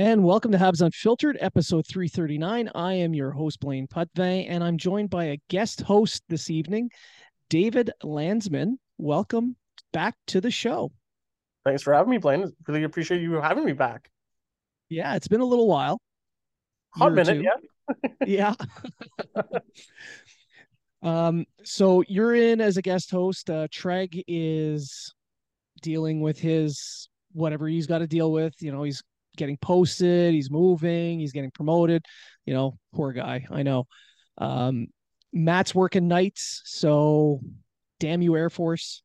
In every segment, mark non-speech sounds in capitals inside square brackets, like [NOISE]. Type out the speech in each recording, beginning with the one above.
And welcome to Habs Unfiltered, episode 339. I am your host, Blain Putney, and I'm joined by a guest host this evening, David Landsman. Welcome back to the show. Thanks for having me, Blain. Really appreciate you having me back. Yeah, it's been a little while. Hot minute, yeah. [LAUGHS] [LAUGHS] yeah. um, so you're in as a guest host. Uh, Treg is dealing with his whatever he's got to deal with. You know, he's getting posted, he's moving, he's getting promoted. You know, poor guy. I know. Um, Matt's working nights, so damn you, Air Force.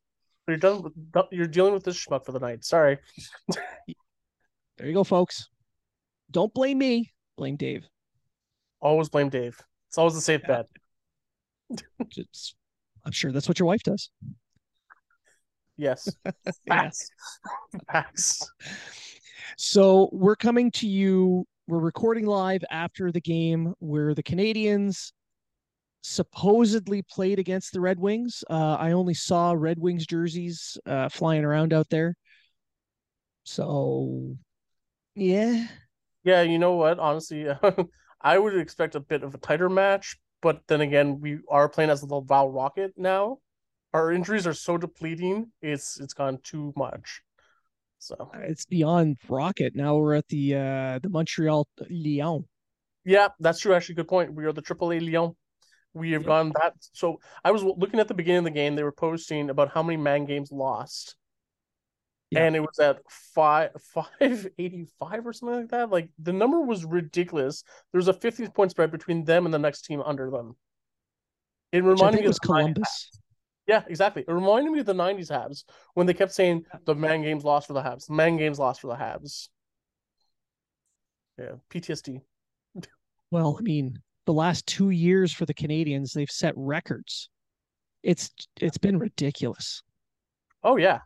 You're done. With, you're dealing with this schmuck for the night. Sorry. [LAUGHS] there you go, folks. Don't blame me. Blame Dave. Always blame Dave. It's always the safe yeah. bet. [LAUGHS] Just, I'm sure that's what your wife does. Yes. [LAUGHS] Facts. Facts. So we're coming to you. We're recording live after the game where the Canadiens supposedly played against the Red Wings. Uh, I only saw Red Wings jerseys uh, flying around out there. So, yeah. Yeah, you know what? Honestly, [LAUGHS] I would expect a bit of a tighter match, but then again, we are playing as the Laval Rocket now. Our injuries are so depleting; it's it's gone too much. So it's beyond Rocket. Now we're at the uh the Montreal Lion. Yeah, that's true. Actually, good point. We are the AAA Lyon. We have yep. gone that. So I was looking at the beginning of the game. They were posting about how many man games lost, yep. and it was at five [LAUGHS] five eighty five or something like that. Like the number was ridiculous. There was a fifty point spread between them and the next team under them. It reminded me of Columbus. Yeah, exactly. It reminded me of the '90s Habs when they kept saying the man games lost for the Habs, the man games lost for the Habs. Yeah, PTSD. [LAUGHS] Well, I mean, the last two years for the Canadiens, they've set records. It's it's been ridiculous. Oh yeah,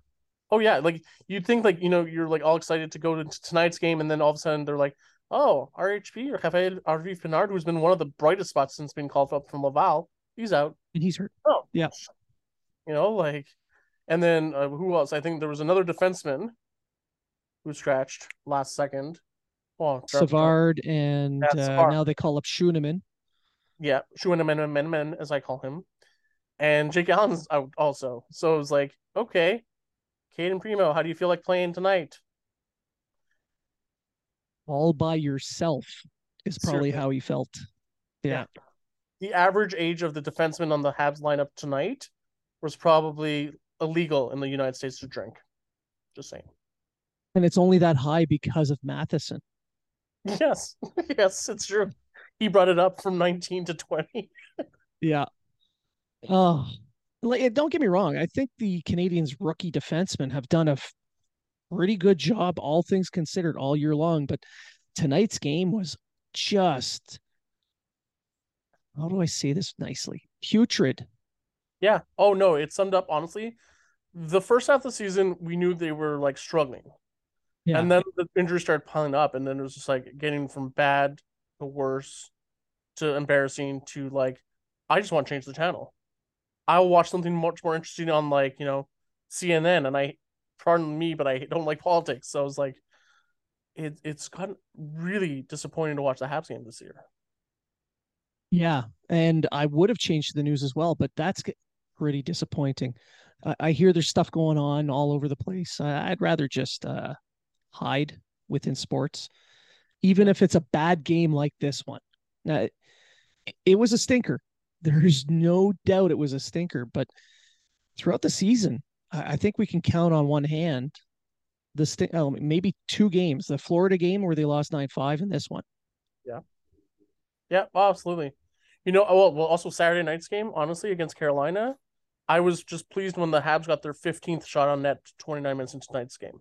oh yeah. Like you'd think, like you know, you're like all excited to go to tonight's game, and then all of a sudden they're like, "Oh, RHP or Cafe RV Pinard, who's been one of the brightest spots since being called up from Laval, he's out, and he's hurt." Oh, yeah. You know, like, and then uh, who else? I think there was another defenseman who scratched last second. Oh, Savard and yeah, uh, now they call up Schueneman. Yeah, Schueneman, as I call him. And Jake Allen's out also. So it was like, okay, Cayden Primeau, how do you feel like playing tonight? All by yourself is probably Seriously. how he felt. Yeah. yeah. The average age of the defenseman on the Habs lineup tonight was probably illegal in the United States to drink. Just saying. And it's only that high because of Matheson. [LAUGHS] Yes, [LAUGHS] yes, it's true. He brought it up from 19 to 20. [LAUGHS] yeah. Oh, like, don't get me wrong. I think the Canadiens' rookie defensemen have done a pretty good job, all things considered, all year long. But tonight's game was just, how do I say this nicely? Putrid. Yeah. Oh no, it summed up honestly. The first half of the season, we knew they were like struggling. Yeah. And then the injuries started piling up, and then it was just like getting from bad to worse to embarrassing to like, I just want to change the channel. I'll watch something much more interesting on like, you know, CNN and I pardon me, but I don't like politics. So I was like, it it's gotten really disappointing to watch the Habs game this year. Yeah, and I would have changed the news as well, but that's pretty disappointing. I, I hear there's stuff going on all over the place. I, I'd rather just uh, hide within sports, even if it's a bad game like this one. Now, it, it was a stinker. [LAUGHS] There's no doubt it was a stinker, but throughout the season, I, I think we can count on one hand the st- oh, maybe two games the Florida game where they lost 9 5 and this one. Yeah. Yeah, absolutely. You know, well, well, also Saturday night's game, honestly, against Carolina, I was just pleased when the Habs got their 15th shot on net 29 minutes into tonight's game.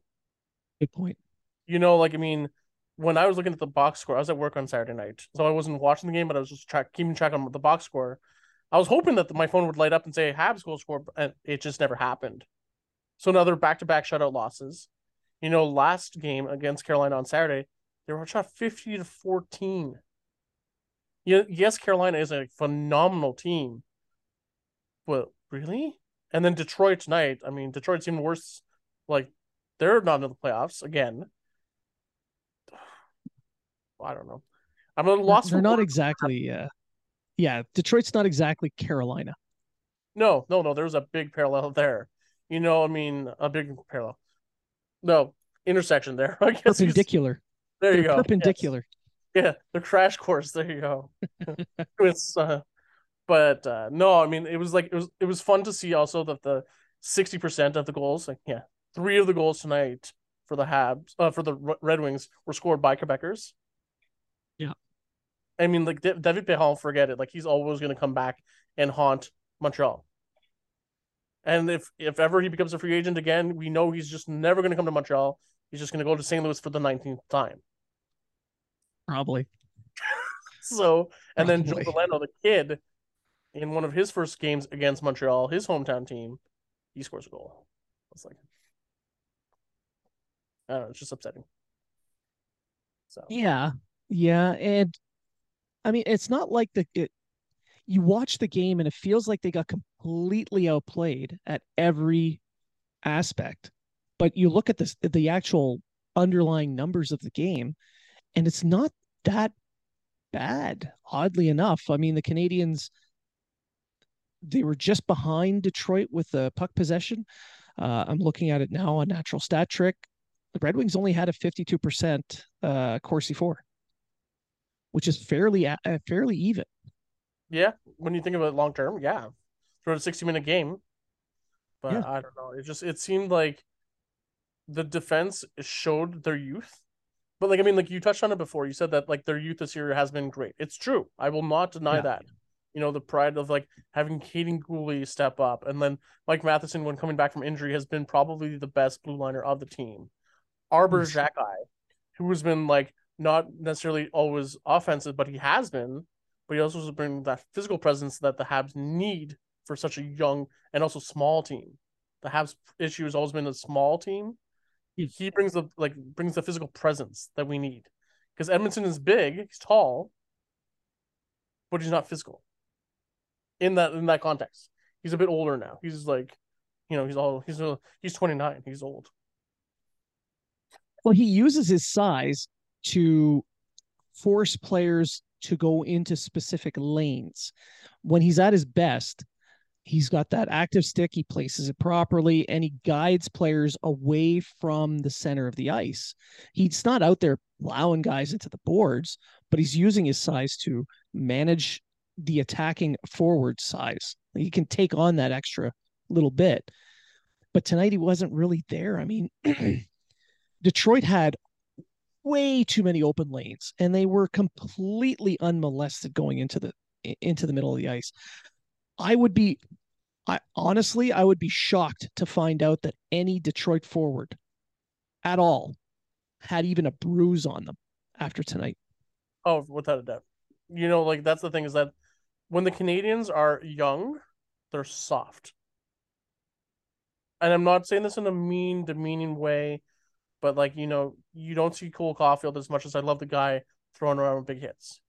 Good point. You know, like I mean, when I was looking at the box score, I was at work on Saturday night, so I wasn't watching the game, but I was just track keeping track on the box score. I was hoping that my phone would light up and say Habs goal score, and it just never happened. So another back-to-back shutout losses. You know, last game against Carolina on Saturday, they were shot fifty to fourteen. Yes, Carolina is a phenomenal team, but really? And then Detroit tonight. I mean, Detroit's even worse. Like they're not in the playoffs again. [SIGHS] I don't know. I'm a lost. They're not exactly. Uh, yeah, Detroit's not exactly Carolina. No, no, no. There's a big parallel there. You know, I mean, a big parallel. No intersection there. [LAUGHS] I guess perpendicular. There you go. Perpendicular. Yes. Yeah, the crash course. There you go. [LAUGHS] it's uh, but uh, no, I mean, it was like it was it was fun to see also that the sixty percent of the goals, like yeah, three of the goals tonight for the Habs, uh, for the Red Wings were scored by Quebecers. Yeah, I mean, like David Perron, forget it. Like he's always going to come back and haunt Montreal. And if if ever he becomes a free agent again, we know he's just never going to come to Montreal. He's just going to go to St. Louis for the nineteenth time. Probably. [LAUGHS] so, and Probably. then Joe Veleno, the kid, in one of his first games against Montreal, his hometown team, he scores a goal. It's like, I don't know, it's just upsetting. So yeah, yeah, and I mean, it's not like the it, you watch the game and it feels like they got completely outplayed at every aspect, but you look at this the actual underlying numbers of the game, and it's not that bad. Oddly enough, I mean, the Canadiens they were just behind Detroit with the puck possession. Uh, I'm looking at it now on Natural Stat Trick. The Red Wings only had a 52% uh, Corsi for, which is fairly uh, fairly even. Yeah, when you think about it long term, yeah, through a 60 minute game. But yeah. I don't know. It just it seemed like the defense showed their youth. But like I mean, like you touched on it before. You said that like their youth this year has been great. It's true. I will not deny yeah. that you know, the pride of like having Kaiden Guhle step up. And then Mike Matheson, when coming back from injury, has been probably the best blue liner of the team. Arber Xhekaj, who has been like not necessarily always offensive, but he has been, but he also has been that physical presence that the Habs need for such a young and also small team. The Habs issue has always been a small team. He, he brings the like brings the physical presence that we need. Because Edmundson is big, he's tall, but he's not physical in that in that context. He's a bit older now. He's like, you know, he's all he's a, he's 29. He's old. Well, he uses his size to force players to go into specific lanes. When he's at his best, he's got that active stick, he places it properly, and he guides players away from the center of the ice. He's not out there plowing guys into the boards, but he's using his size to manage the attacking forward size. He can take on that extra little bit. But tonight he wasn't really there. I mean, [CLEARS THROAT] Detroit had way too many open lanes and they were completely unmolested going into the into the middle of the ice. I would be I honestly I would be shocked to find out that any Detroit forward at all had even a bruise on them after tonight. Oh, without a doubt. You know, like that's the thing is that when the Canadiens are young, they're soft. And I'm not saying this in a mean, demeaning way, but like, you know, you don't see Cole Caufield as much as I love the guy throwing around big hits.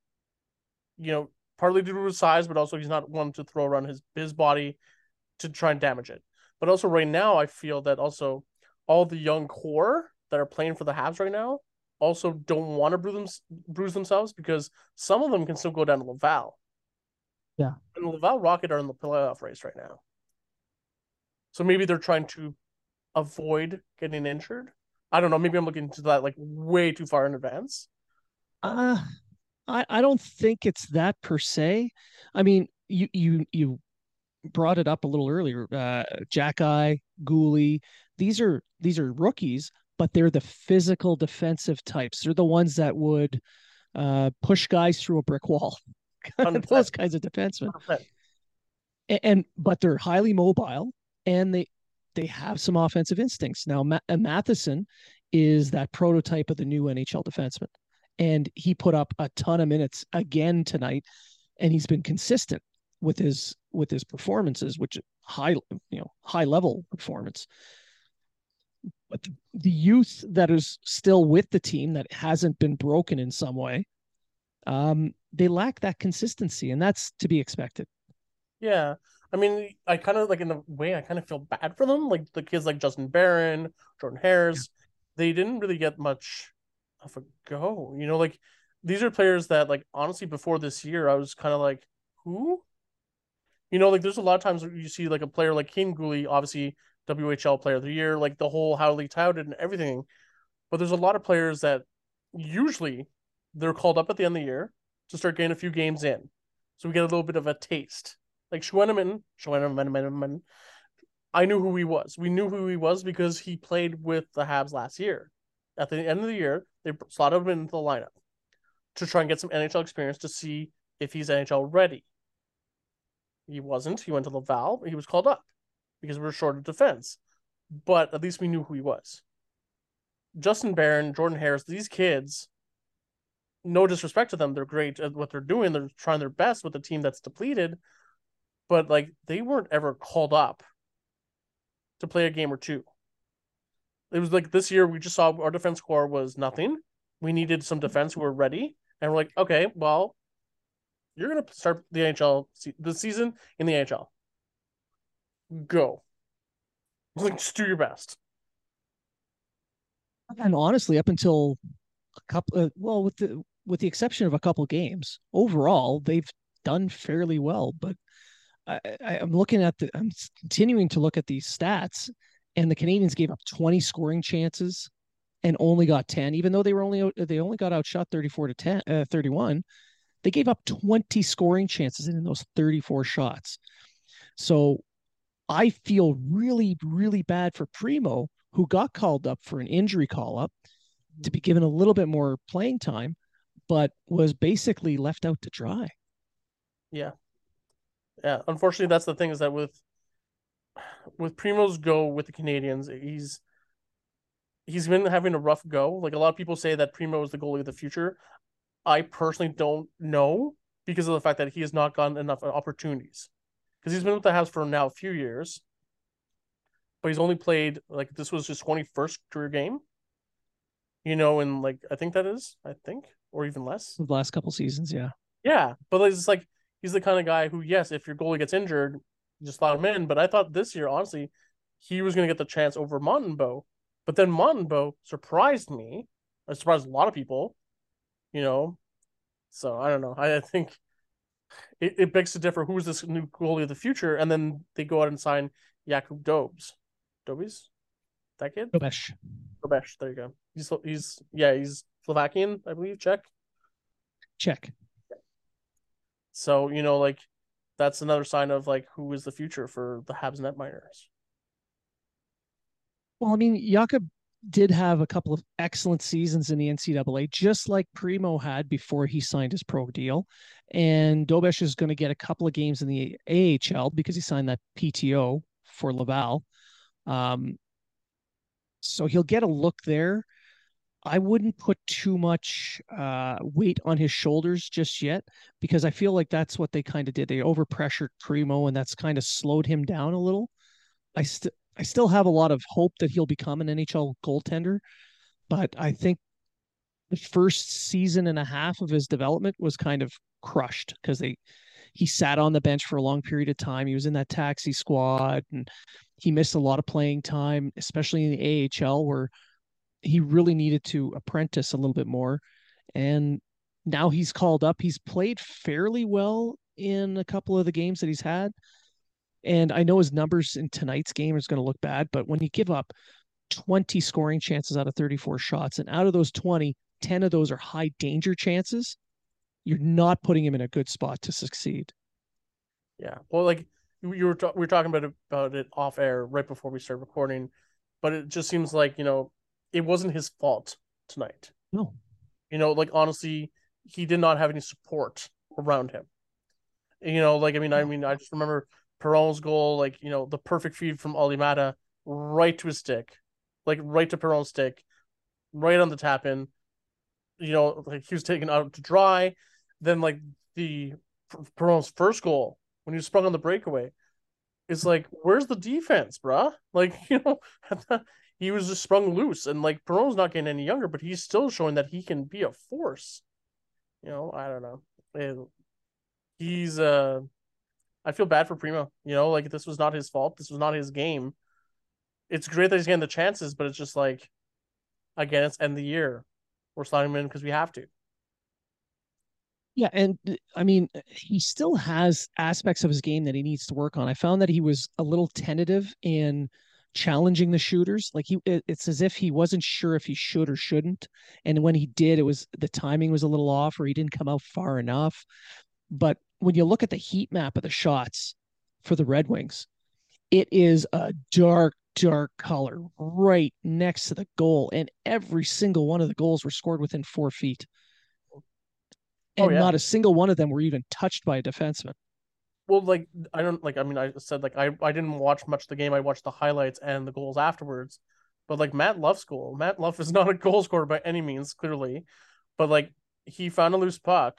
You know, partly due to his size, but also he's not one to throw around his his body to try and damage it. But also right now, I feel that also all the young core that are playing for the Habs right now also don't want to bruise, them, bruise themselves because some of them can still go down to Laval. Yeah. And Laval Rocket are in the playoff race right now. So maybe they're trying to avoid getting injured. I don't know. Maybe I'm looking into that like way too far in advance. Uh I, I don't think it's that per se. I mean, you you you brought it up a little earlier. Uh Xhekaj, Guhle, these are these are rookies, but they're the physical defensive types. They're the ones that would uh push guys through a brick wall. [LAUGHS] those kinds of defensemen. And, and, but they're highly mobile and they they have some offensive instincts. Now Ma- uh, Matheson is that prototype of the new NHL defenseman. And he put up a ton of minutes again tonight, and he's been consistent with his with his performances, which high you know high level performance. But the youth that is still with the team that hasn't been broken in some way, um, they lack that consistency, and that's to be expected. Yeah, I mean, I kind of like in a way, I kind of feel bad for them. Like the kids like Justin Barron, Jordan Harris, they didn't really get much of a go. You know, like these are players that like honestly before this year I was kind of like, who? You know, like there's a lot of times you see like a player like Kaiden Guhle, obviously WHL player of the year, like the whole Howley touted and everything. But there's a lot of players that usually they're called up at the end of the year to start getting a few games in. So we get a little bit of a taste. Like Schueneman, Schueneman, I knew who he was. We knew who he was because he played with the Habs last year. At the end of the year, they slotted him into the lineup to try and get some NHL experience to see if he's NHL ready. He wasn't. He went to Laval. He was called up because we were short of defense. But at least we knew who he was. Justin Barron, Jordan Harris, these kids, no disrespect to them, they're great at what they're doing. They're trying their best with a team that's depleted, but like they weren't ever called up to play a game or two. It was like this year we just saw our defense core was nothing. We needed some defense who were ready, and we're like, okay, well, you're gonna start the NHL the season in the NHL. Go, [LAUGHS] like just do your best. And honestly, up until a couple, uh, well, with the with the exception of a couple games, overall they've done fairly well. But I, I'm looking at the, I'm continuing to look at these stats, and the Canadiens gave up 20 scoring chances and only got 10, even though they were only they only got outshot 34 to 10, uh, 31. They gave up 20 scoring chances in those 34 shots. So I feel really, really bad for Primeau, who got called up for an injury call up to be given a little bit more playing time, but was basically left out to dry. Yeah. Yeah. Unfortunately, that's the thing is that with with Primeau's go with the Canadiens, he's he's been having a rough go. Like a lot of people say that Primeau is the goalie of the future. I personally don't know because of the fact that he has not gotten enough opportunities. Because he's been with the Habs for now a few years, but he's only played like this was his twenty first career game. You know, and like I think that is, I think, or even less. The last couple seasons, yeah. Yeah, but it's like he's the kind of guy who, yes, if your goalie gets injured, you just slot him in. But I thought this year, honestly, he was going to get the chance over Montembeault. But then Montembeault surprised me. I surprised a lot of people, you know. So I don't know. I, I think it, it begs to differ who's this new goalie of the future. And then they go out and sign Jakub Dobes. Dobes? That kid? Dobesh. Dobesh. There you go. He's, he's, yeah, he's Slovakian, I believe. Czech. Czech. So, you know, like that's another sign of like who is the future for the Habs netminers. Well, I mean, Jakub did have a couple of excellent seasons in the NCAA, just like Primeau had before he signed his pro deal. And Dobesh is going to get a couple of games in the AHL because he signed that PTO for Laval. Um, so he'll get a look there. I wouldn't put too much uh, weight on his shoulders just yet because I feel like that's what they kind of did. They overpressured Primeau and that's kind of slowed him down a little. I still I still have a lot of hope that he'll become an NHL goaltender, but I think the first season and a half of his development was kind of crushed because they he sat on the bench for a long period of time. He was in that taxi squad and he missed a lot of playing time, especially in the AHL where he really needed to apprentice a little bit more. And now he's called up. He's played fairly well in a couple of the games that he's had. And I know his numbers in tonight's game is going to look bad, but when you give up 20 scoring chances out of 34 shots, and out of those 20, 10 of those are high danger chances, you're not putting him in a good spot to succeed. Yeah. Well, like you were, we were talking about about it off air right before we started recording, but it just seems like, you know, it wasn't his fault tonight. No. You know, like honestly, he did not have any support around him. You know, like I mean, I mean, I just remember Perron's goal, like you know, the perfect feed from Olli Maatta right to his stick, like right to Perron's stick. right on the tap in. You know, like he was taken out to dry. Then like the Perron's first goal when he sprung on the breakaway, it's like, where's the defense, bruh? Like, [LAUGHS] you know, [LAUGHS] he was just sprung loose, and like Perron's not getting any younger, but he's still showing that he can be a force. You know, I don't know. And he's uh I feel bad for Primeau. You know, like this was not his fault. This was not his game. It's great that he's getting the chances, but it's just like, again, it's end of the year. We're sliding him in because we have to. Yeah, and I mean, he still has aspects of his game that he needs to work on. I found that he was a little tentative in challenging the shooters. Like he, it's as if he wasn't sure if he should or shouldn't. And when he did, it was the timing was a little off, or he didn't come out far enough. But when you look at the heat map of the shots for the Red Wings, it is a dark, dark color right next to the goal. And every single one of the goals were scored within four feet. Oh, and oh, yeah. not a single one of them were even touched by a defenseman. Well, like I don't like. I mean, I said like I I didn't watch much of the game. I watched the highlights and the goals afterwards. But like Matt Luff's goal, Matt Luff is [LAUGHS] not a goal scorer by any means, clearly. But like he found a loose puck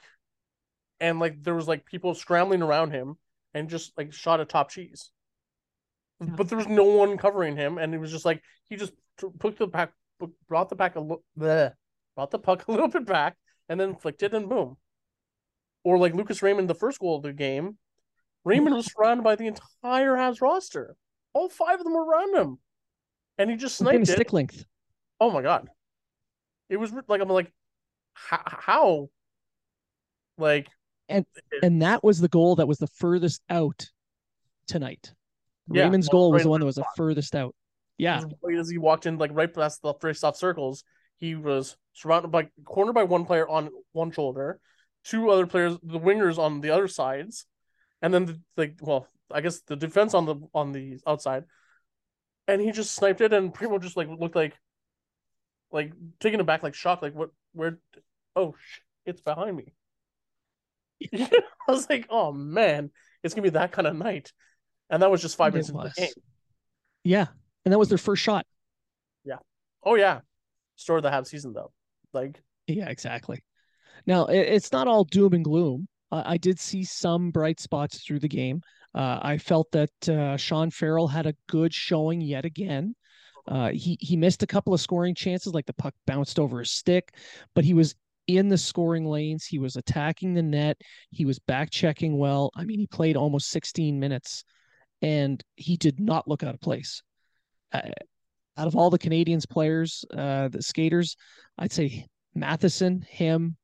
and like there was like people scrambling around him and just like shot a top cheese. Yeah. But there was no one covering him, and it was just like he just took the back, brought the back a little, brought the puck [LAUGHS] a little bit back, and then flicked it, and boom. Or like Lucas Raymond, the first goal of the game, Raymond was surrounded by the entire Habs roster. All five of them were around him, and he just sniped it. Stick length. Oh my god! It was like I'm like, how? Like and and that was the goal that was the furthest out tonight. Yeah, Raymond's well, goal was the one that was the furthest out. Yeah. As he walked in, like right past the first off circles, he was surrounded by cornered by one player on one shoulder, two other players, the wingers on the other sides, and then the, like well, I guess the defense on the on the outside, and he just sniped it, and Primeau just like looked like, like taken aback, like shocked, like what, where, oh, it's behind me. [LAUGHS] I was like, oh man, it's gonna be that kind of night. And that was just five minutes into the game. Yeah. And that was their first shot. Yeah. Oh yeah. Store the half season though. Like Yeah, exactly. Now it's not all doom and gloom. Uh, I did see some bright spots through the game. Uh, I felt that uh, Sean Farrell had a good showing yet again. Uh, he he missed a couple of scoring chances, like the puck bounced over his stick, but he was in the scoring lanes. He was attacking the net. He was back checking well. I mean, he played almost 16 minutes and he did not look out of place. Uh, out of all the Canadiens players, uh, the skaters, I'd say Matheson, him,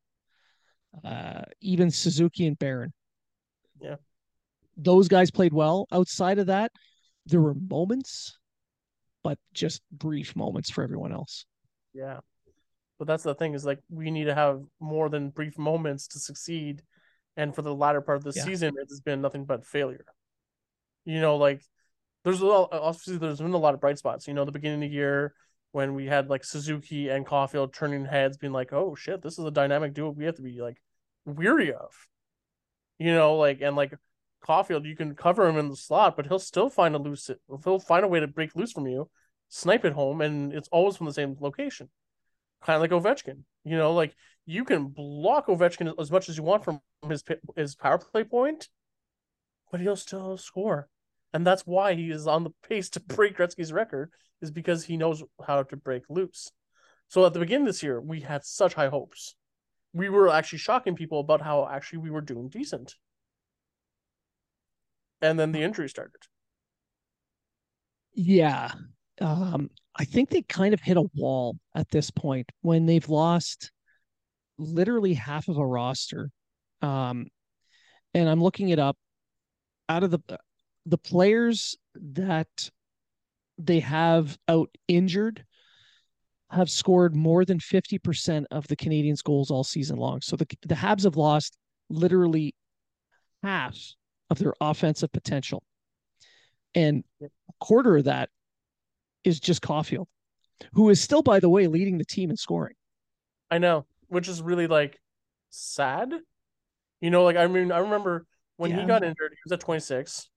uh, even Suzuki and Barron. Yeah. Those guys played well. Outside of that, there were moments, but just brief moments for everyone else. Yeah. But that's the thing is like we need to have more than brief moments to succeed. And for the latter part of the yeah. season, it's been nothing but failure. You know, like there's a lot, obviously there's been a lot of bright spots. You know, the beginning of the year when we had like Suzuki and Caufield turning heads, being like, "Oh shit, this is a dynamic duo we have to be like weary of." You know, like and like Caufield, you can cover him in the slot, but he'll still find a loose. He'll find a way to break loose from you, snipe it home, and it's always from the same location kind of like Ovechkin. You know, like you can block Ovechkin as much as you want from his his power play point, but he'll still score, and that's why he is on the pace to [LAUGHS] break Gretzky's record. Is because he knows how to break loose. So at the beginning this year, we had such high hopes. We were actually shocking people about how actually we were doing decent. And then the injury started. Yeah. Um, I think they kind of hit a wall at this point when they've lost literally half of a roster. Um, and I'm looking it up. Out of the the players that they have out injured have scored more than 50% of the Canadiens' goals all season long. So the the Habs have lost literally half of their offensive potential. And a quarter of that is just Caufield, who is still, by the way, leading the team in scoring. I know, which is really like sad. You know, like I mean, I remember when yeah. he got injured, he was at 26.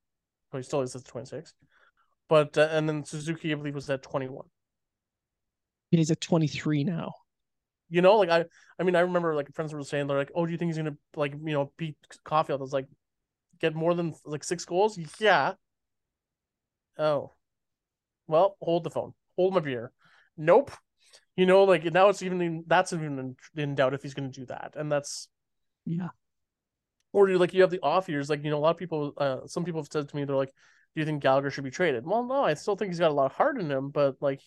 Well, he still is at 26. But uh, and then Suzuki, I believe, was at 21. He's at 23 now. You know, like I, I mean, I remember like friends were saying they're like, "Oh, do you think he's gonna like you know beat Caufield?" I was like, "Get more than like six goals?" Yeah. Oh, well, hold the phone, hold my beer. Nope. You know, like now it's even in, that's even in, in doubt if he's going to do that, and that's yeah. Or you like you have the off years, like you know, a lot of people, uh, some people have said to me, they're like, "Do you think Gallagher should be traded?" Well, no, I still think he's got a lot of heart in him, but like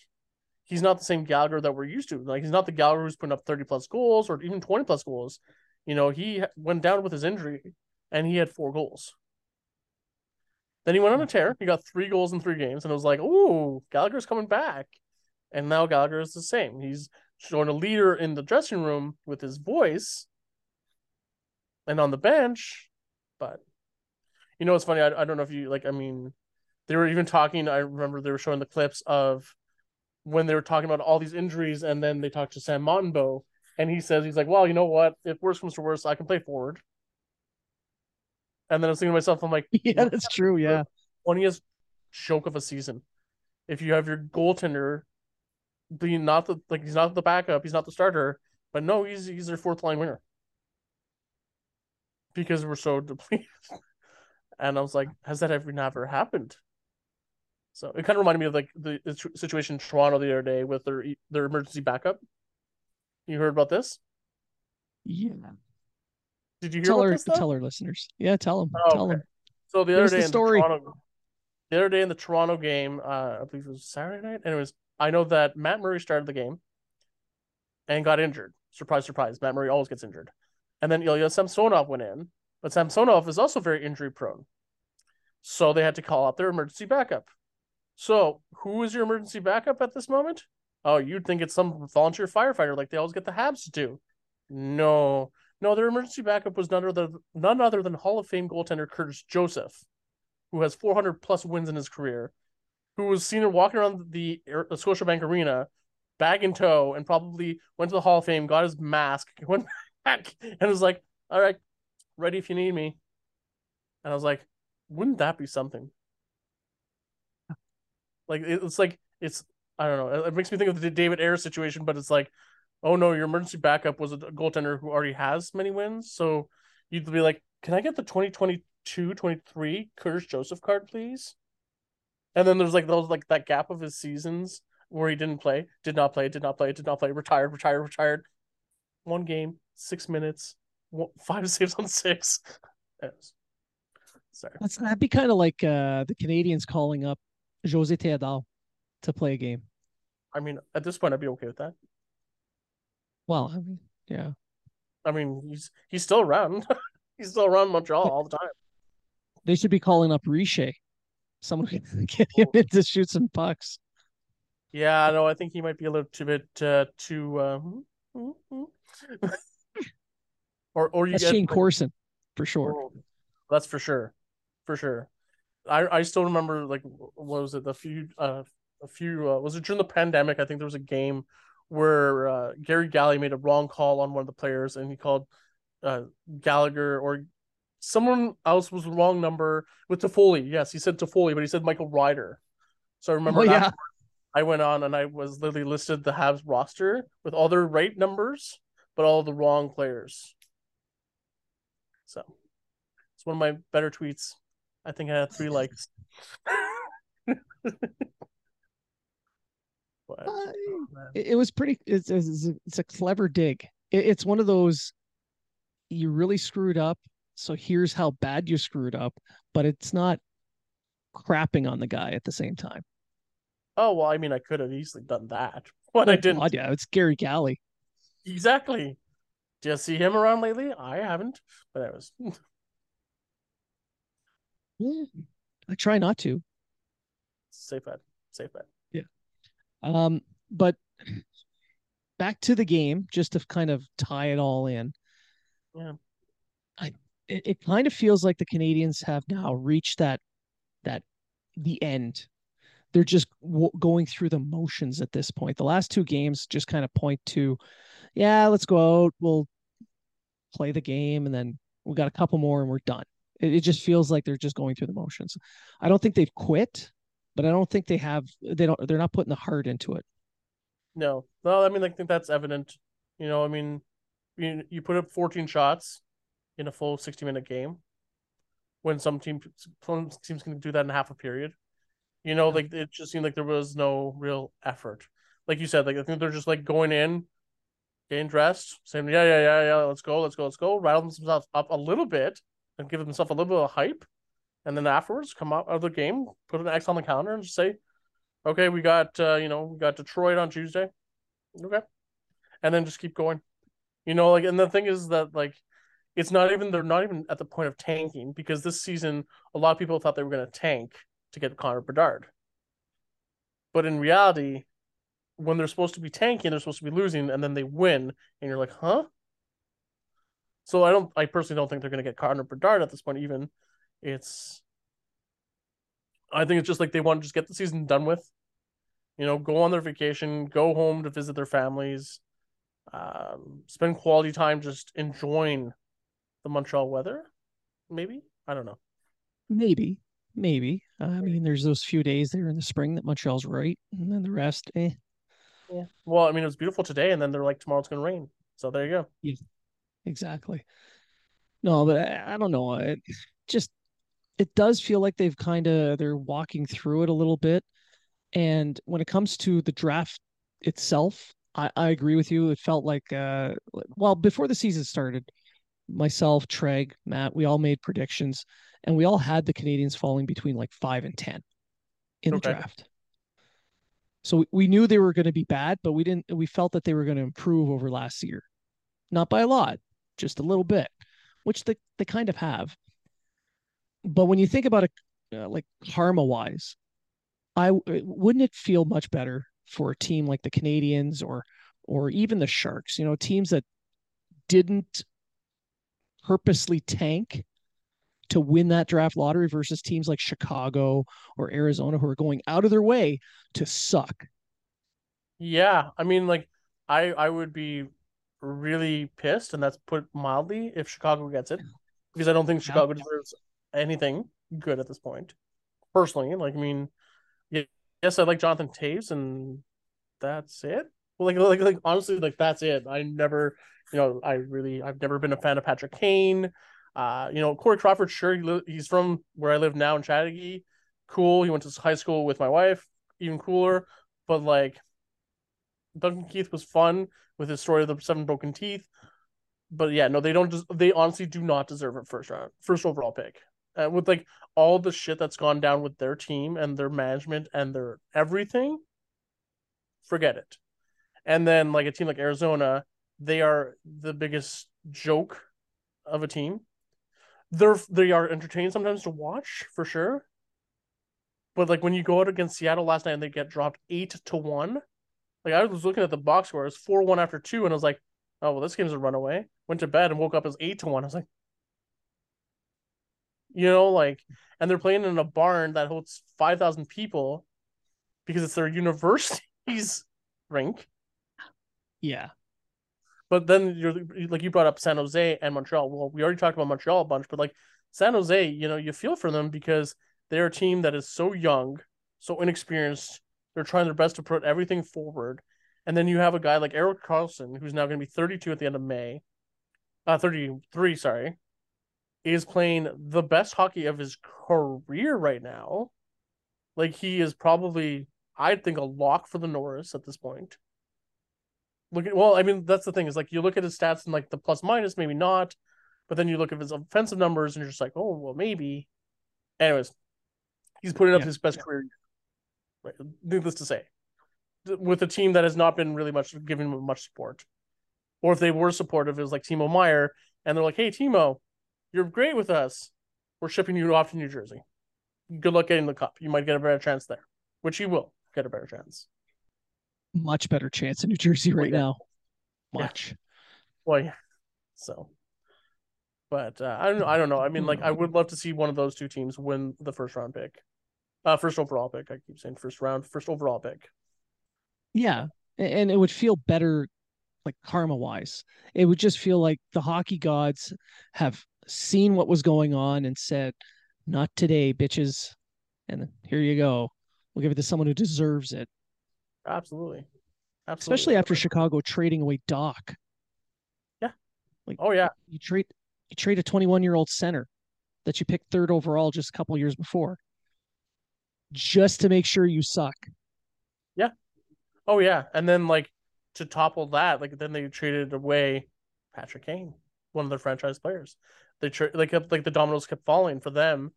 he's not the same Gallagher that we're used to. Like he's not the Gallagher who's putting up 30 plus goals or even 20 plus goals. You know, he went down with his injury and he had four goals. Then he went on a tear. He got three goals in three games, and it was like, "Ooh, Gallagher's coming back." And now Gallagher is the same. He's showing a leader in the dressing room with his voice, and on the bench. But you know, it's funny. I, I don't know if you like. I mean, they were even talking. I remember they were showing the clips of when they were talking about all these injuries, and then they talked to Sam Montembeault, and he says he's like, "Well, you know what? If worse comes to worse, I can play forward." And then I was thinking to myself, I'm like, [LAUGHS] "Yeah, that's true. Yeah, funniest joke of a season. If you have your goaltender being not the like he's not the backup, he's not the starter, but no, he's he's their fourth line winner because we're so [LAUGHS] depleted." and I was like, "Has that ever never happened?" So it kind of reminded me of like the, the situation in Toronto the other day with their their emergency backup. You heard about this? Yeah. Did you hear tell about our, this? Tell our listeners. Yeah, tell them. Oh, tell okay. them. So the other day the in story. the Toronto, the other day in the Toronto game, uh, I believe it was Saturday night. Anyways, I know that Matt Murray started the game and got injured. Surprise, surprise. Matt Murray always gets injured. And then Ilya Samsonov went in, but Samsonov is also very injury prone. So they had to call out their emergency backup. So, who is your emergency backup at this moment? Oh, you'd think it's some volunteer firefighter like they always get the Habs to do. No, no, their emergency backup was none other, none other than Hall of Fame goaltender Curtis Joseph, who has 400 plus wins in his career, who was seen walking around the, the Scotiabank Arena, bag in tow, and probably went to the Hall of Fame, got his mask, [LAUGHS] went back, and was like, "All right, ready if you need me." And I was like, "Wouldn't that be something?" Like it's like it's I don't know. It makes me think of the David Ayres situation, but it's like, oh no, your emergency backup was a goaltender who already has many wins. So you'd be like, can I get the 2022 23 Curtis Joseph card, please? And then there's like those like that gap of his seasons where he didn't play, did not play, did not play, did not play, retired, retired, retired. One game, six minutes, [LAUGHS] five saves on six. Sorry. That's, that'd be kind of like uh, the Canadiens calling up Jose Theodore to play a game. I mean, at this point, I'd be okay with that. Well, I mean, yeah. I mean, he's he's still around. [LAUGHS] he's still around Montreal all the time. They should be calling up Richer. Someone can [LAUGHS] get him in to shoot some pucks. Yeah, no, I think he might be a little too bit uh, too. Uh, [LAUGHS] or or you that's get Shayne Corson for sure. Oh, that's for sure, for sure. I I still remember like what was it a few uh a few uh, was it during the pandemic I think there was a game where uh, Gary Galley made a wrong call on one of the players and he called uh, Gallagher or someone else was the wrong number with Toffoli. Yes, he said Toffoli, but he said Michael Ryder. So I remember oh, yeah. I went on and I was literally listed the Habs roster with all their right numbers, but all the wrong players. So it's one of my better tweets. I think I had three likes. [LAUGHS] but, uh, it, it, was pretty. It's, it's, it's a clever dig. It, it's one of those you really screwed up. So here's how bad you screwed up, but it's not crapping on the guy at the same time. Oh well, I mean, I could have easily done that, [LAUGHS] but oh, I didn't. God, yeah, it's Gary Galley. Exactly. Do you see him around lately? I haven't, but I was. I try not to. Safe bet. Safe bet. Yeah. Um, but back to the game, just to kind of tie it all in. Yeah. I it, it kind of feels like the Canadiens have now reached that that the end. They're just w- going through the motions at this point. The last two games just kind of point to, yeah, let's go out. We'll play the game, and then we got a couple more, and we're done. It, it just feels like they're just going through the motions. I don't think they've quit, but I don't think they have. They don't. They're not putting the heart into it. No, no. I mean, I think that's evident. You know, I mean, you you put up 14 shots in a full 60 minute game when some team some teams can do that in half a period. You know, like it just seemed like there was no real effort. Like you said, like I think they're just like going in, getting dressed, saying, Yeah, yeah, yeah, yeah, let's go, let's go, let's go, rattle themselves up a little bit and give themselves a little bit of hype. And then afterwards come out of the game, put an X on the calendar and just say, Okay, we got uh, you know, we got Detroit on Tuesday. Okay. And then just keep going. You know, like and the thing is that like it's not even they're not even at the point of tanking because this season a lot of people thought they were going to tank to get Connor Bedard. But in reality, when they're supposed to be tanking, they're supposed to be losing, and then they win, and you're like, huh? So I don't, I personally don't think they're going to get Connor Bedard at this point. Even it's, I think it's just like they want to just get the season done with. You know, go on their vacation, go home to visit their families, um, spend quality time just enjoying the Montreal weather. Maybe I don't know. Maybe, maybe. I mean, there's those few days there in the spring that Montreal's right, and then the rest, eh. Yeah. Well, I mean, it was beautiful today, and then they're like, tomorrow's going to rain. So there you go. Yeah, exactly. No, but I, I don't know. It just it does feel like they've kind of they're walking through it a little bit. And when it comes to the draft itself, I, I agree with you. It felt like uh well before the season started, myself, Treg, Matt, we all made predictions and we all had the Canadiens falling between like five and 10 in okay. the draft. So we knew they were going to be bad, but we didn't, we felt that they were going to improve over last year. Not by a lot, just a little bit, which they, they kind of have. But when you think about it, uh, like karma wise, I wouldn't it feel much better for a team like the Canadiens or or even the Sharks, you know, teams that didn't purposely tank to win that draft lottery versus teams like Chicago or Arizona who are going out of their way to suck. Yeah, I mean like I I would be really pissed and that's put mildly if Chicago gets it because I don't think Chicago deserves anything good at this point. Personally, like I mean yes, I like Jonathan Toews, and that's it. Well, like like like honestly like that's it. I never you know, I really I've never been a fan of Patrick Kane. Uh, you know, Corey Crawford, sure, he li- he's from where I live now in Châteauguay. Cool. He went to high school with my wife, even cooler. But like, Duncan Keith was fun with his story of the seven broken teeth. But yeah, no, they don't. Just, they honestly do not deserve a first round, first overall pick. Uh, with like all the shit that's gone down with their team and their management and their everything, forget it. And then like a team like Arizona, they are the biggest joke of a team they're they are entertaining sometimes to watch for sure. But like when you go out against Seattle last night and they get dropped eight to one, like I was looking at the box score, it's four one after two, and I was like, oh well, this game's a runaway. Went to bed and woke up as eight to one. I was like, you know, like, and they're playing in a barn that holds five thousand people because it's their [LAUGHS] university's rink. Yeah, but then you're like you brought up San Jose and Montreal. Well, we already talked about Montreal a bunch, but like San Jose, you know, you feel for them because they're a team that is so young, so inexperienced. They're trying their best to put everything forward. And then you have a guy like Erik Karlsson, who's now going to be 32 at the end of May. Uh, 33, sorry. Is playing the best hockey of his career right now. Like he is probably, I think, a lock for the Norris at this point look at well, I mean, that's the thing is like you look at his stats and like the plus minus, maybe not, but then you look at his offensive numbers and you're just like, oh well, maybe. Anyways, he's putting up yeah. his best career. Right, needless to say, with a team that has not been really much giving him much support, or if they were supportive, it was like Timo Meier, and they're like, hey Timo, you're great with us. We're shipping you off to New Jersey. Good luck getting the cup. You might get a better chance there, which you will get a better chance much better chance in New Jersey right yeah. now. Much. Yeah. Well, yeah. So, but uh, I don't know. I don't know. I mean, like, I would love to see one of those two teams win the first round pick, uh, first overall pick. I keep saying first round, first overall pick. Yeah, and it would feel better, like karma wise. It would just feel like the hockey gods have seen what was going on and said, "Not today, bitches," and here you go. We'll give it to someone who deserves it. Absolutely. Absolutely. Especially after Chicago trading away Dach. Yeah. Like oh yeah. You trade you trade a 21 year old center that you picked third overall just a couple years before, just to make sure you suck. Yeah. Oh yeah, and then like to topple that, like then they traded away Patrick Kane, one of their franchise players. They tra- like like the dominoes kept falling for them,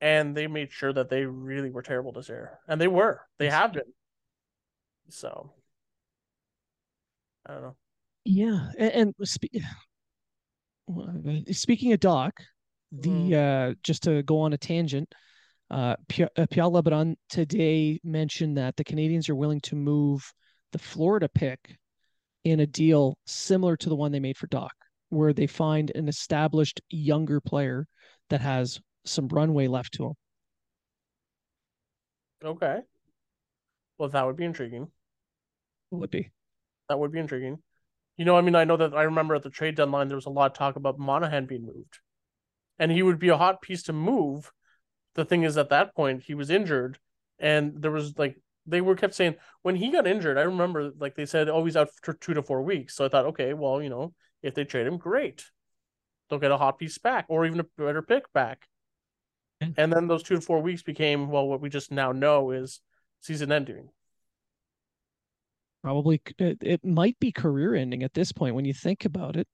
and they made sure that they really were terrible this year, and they were. They have been. So I don't know. Yeah, and, [SIGHS] and spe- speaking of Dach, the mm. uh, just to go on a tangent, uh, Pierre, uh, LeBrun today mentioned that the Canadiens are willing to move the Florida pick in a deal similar to the one they made for Dach, where they find an established younger player that has some runway left to him. Okay. Well, that would be intriguing. Would be. That would be intriguing. You know, I mean, I know that I remember at the trade deadline there was a lot of talk about Monahan being moved, and he would be a hot piece to move. The thing is, at that point, he was injured, and there was like they were kept saying when he got injured. I remember like they said, oh, he's out for two to four weeks. So I thought, okay, well, you know, if they trade him, great, they'll get a hot piece back or even a better pick back. Hmm. And then those two to four weeks became well, what we just now know is season ending. Probably it, it might be career ending at this point when you think about it.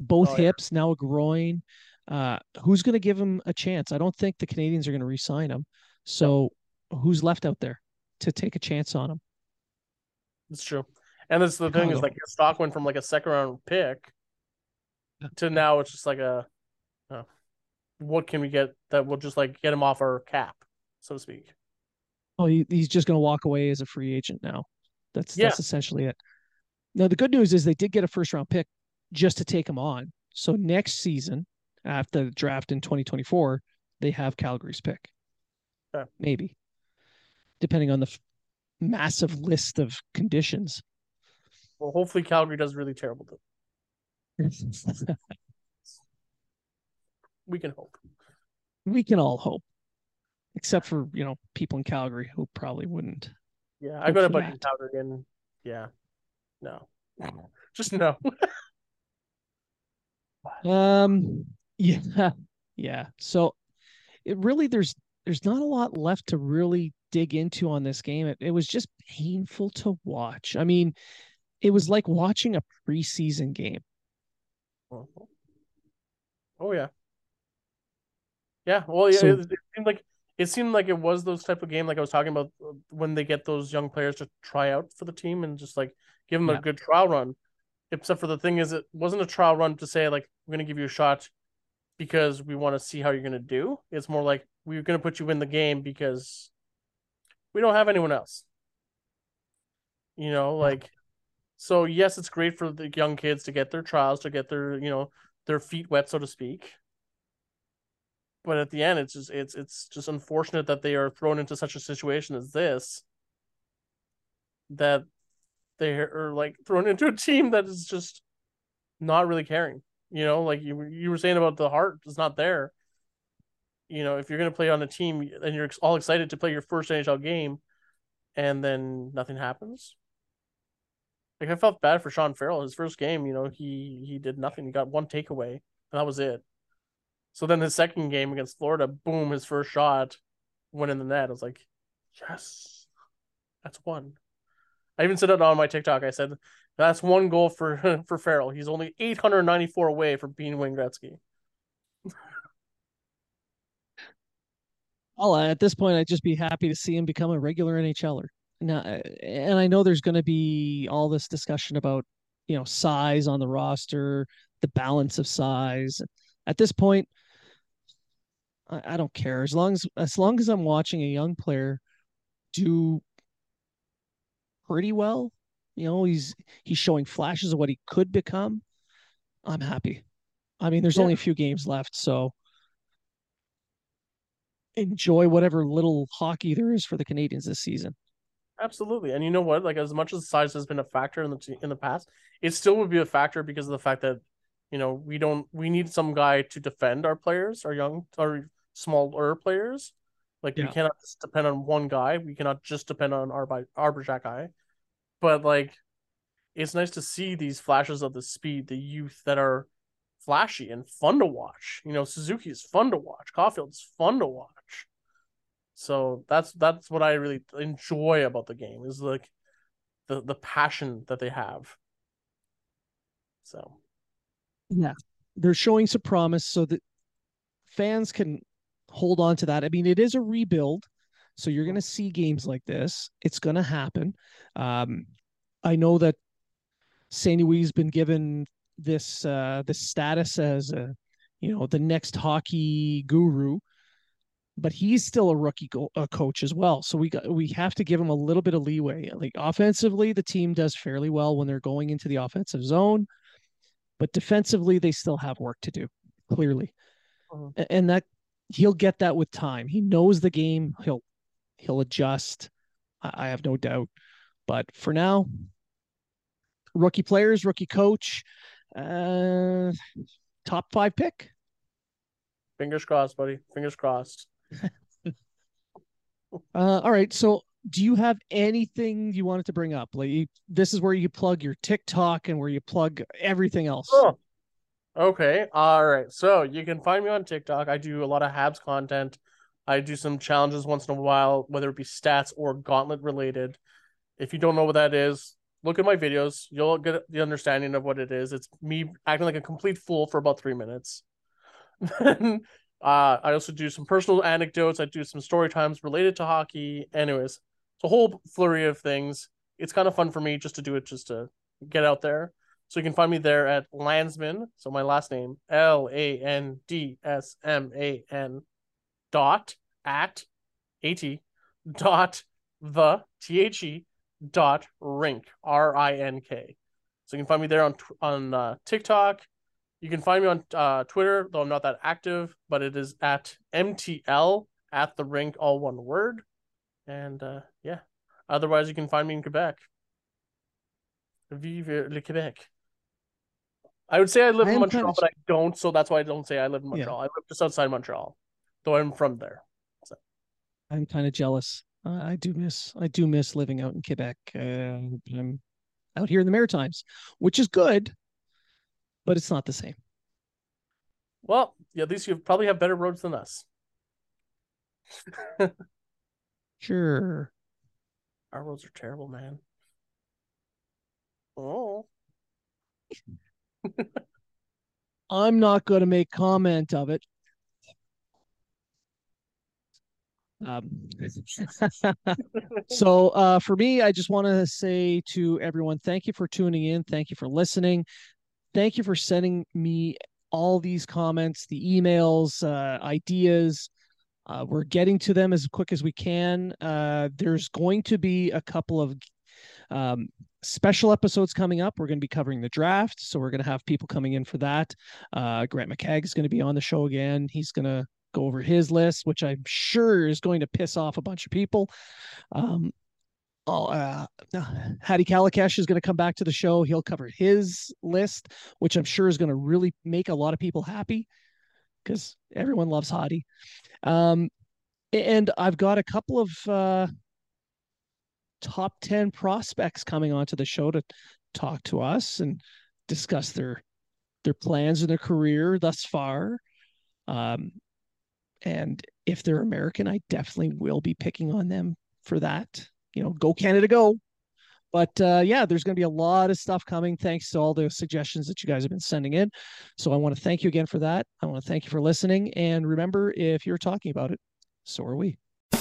Both oh, hips, yeah. now a groin. Uh, who's going to give him a chance? I don't think the Canadiens are going to re-sign him. So who's left out there to take a chance on him? It's true. And that's the thing is like his stock went from like a second round pick to now it's just like a uh, what can we get that will just like get him off our cap, so to speak. Oh, he, he's just going to walk away as a free agent now. That's yeah. that's essentially it. Now the good news is they did get a first round pick just to take him on. So next season, after the draft in 2024, they have Calgary's pick. Maybe, depending on the f- massive list of conditions. Well, hopefully Calgary does really terrible. we can hope. We can all hope, except for you know people in Calgary who probably wouldn't. Yeah, I got a buddy in Calgary, and yeah, no, [LAUGHS] just no. [LAUGHS] um. Yeah. [LAUGHS] Yeah. So, it really there's there's not a lot left to really dig into on this game. It, it was just painful to watch. I mean, it was like watching a preseason game. Oh yeah. Yeah, well, yeah, so, it, it, seemed like it seemed like it was those type of game, like I was talking about uh, when they get those young players to try out for the team and just like give them yeah. a good trial run. Except for the thing is, it wasn't a trial run to say like we're gonna give you a shot because we want to see how you're gonna do. It's more like we're gonna put you in the game because we don't have anyone else. You know, like so. Yes, it's great for the young kids to get their trials, to get their you know their feet wet, so to speak but at the end it's just it's it's just unfortunate that they are thrown into such a situation as this that they are like thrown into a team that is just not really caring you know like you you were saying about the heart is not there you know if you're going to play on a team and you're all excited to play your first NHL game and then nothing happens like I felt bad for Sean Farrell his first game you know he he did nothing he got one takeaway and that was it so then his second game against Florida, boom, his first shot went in the net. I was like, yes, that's one. I even said it on my TikTok. I said that's one goal for [LAUGHS] for Farrell. He's only 894 away from being Wayne Gretzky. well, at this point, I'd just be happy to see him become a regular NHLer. Now, uh, and I know there's going to be all this discussion about you know size on the roster, the balance of size. At this point, I, I don't care as long as as long as I'm watching a young player do pretty well. You know, he's he's showing flashes of what he could become. I'm happy. I mean, there's yeah. only a few games left, so enjoy whatever little hockey there is for the Canadiens this season. Absolutely, and you know what? Like as much as size has been a factor in the in the past, it still would be a factor because of the fact that you know we don't we need some guy to defend our players, our young, our smaller players. Like yeah. we cannot just depend on one guy. We cannot just depend on our by our guy. But like it's nice to see these flashes of the speed, the youth that are flashy and fun to watch. You know, Suzuki is fun to watch. Caufield is fun to watch. So that's that's what I really enjoy about the game is like the the passion that they have. So yeah, they're showing some promise so that fans can hold on to that. I mean, it is a rebuild, so you're going to see games like this. It's going to happen. Um, I know that St. Louis has been given this uh, this status as a, you know, the next hockey guru, but he's still a rookie go- a coach as well. So we got we have to give him a little bit of leeway. Like offensively, the team does fairly well when they're going into the offensive zone, but defensively, they still have work to do. Clearly, uh-huh. and that he'll get that with time. He knows the game. He'll he'll adjust. I, I have no doubt. But for now, rookie players, rookie coach, uh, top five pick. Fingers crossed, buddy. Fingers crossed. [LAUGHS] uh, all right. So, do you have anything you wanted to bring up? Like, you, this is where you plug your TikTok and where you plug everything else. Oh. Okay. All right. So you can find me on TikTok. I do a lot of Habs content. I do some challenges once in a while, whether it be stats or gauntlet related. If you don't know what that is, look at my videos. You'll get the understanding of what it is. It's me acting like a complete fool for about three minutes. [LAUGHS] Then uh, I also do some personal anecdotes. I do some story times related to hockey. Anyways, it's a whole flurry of things. It's kind of fun for me just to do it, just to get out there. So you can find me there at Landsman. So my last name L A N D S M A N dot at at dot the t h e dot rink r i n k. So you can find me there on on uh, TikTok. You can find me on uh, Twitter, though I'm not that active, but it is at mtl at the rink, all one word. And uh, yeah, otherwise you can find me in Quebec. Vive le Quebec. I would say I live I in Montreal, but I don't, so that's why I don't say I live in Montreal. Yeah. I live just outside Montreal, though I'm from there. So. I'm kind of jealous. Uh, I do miss I do miss living out in Quebec. Uh, I'm out here in the Maritimes, which is good, but it's not the same. Well, yeah, at least you probably have better roads than us. [LAUGHS] sure. Our roads are terrible, man. Oh. I'm not going to make comment of it. Um, [LAUGHS] so uh, for me, I just want to say to everyone, thank you for tuning in. Thank you for listening. Thank you for sending me all these comments, the emails, uh, ideas. Uh, we're getting to them as quick as we can. Uh, there's going to be a couple of um, special episodes coming up. We're going to be covering the draft, so we're going to have people coming in for that. Uh, Grant McCagg is going to be on the show again. He's going to go over his list, which I'm sure is going to piss off a bunch of people. Um, oh, uh, [SIGHS] Hadi Kalakeche is going to come back to the show. He'll cover his list, which I'm sure is going to really make a lot of people happy because everyone loves Hattie. Um, and I've got a couple of uh, top 10 prospects coming onto the show to talk to us and discuss their their plans in their career thus far. Um, and if they're American, I definitely will be picking on them for that. You know, go Canada, go. But uh, yeah, there's going to be a lot of stuff coming thanks to all the suggestions that you guys have been sending in. So I want to thank you again for that. I want to thank you for listening. And remember, if you're talking about it, so are we.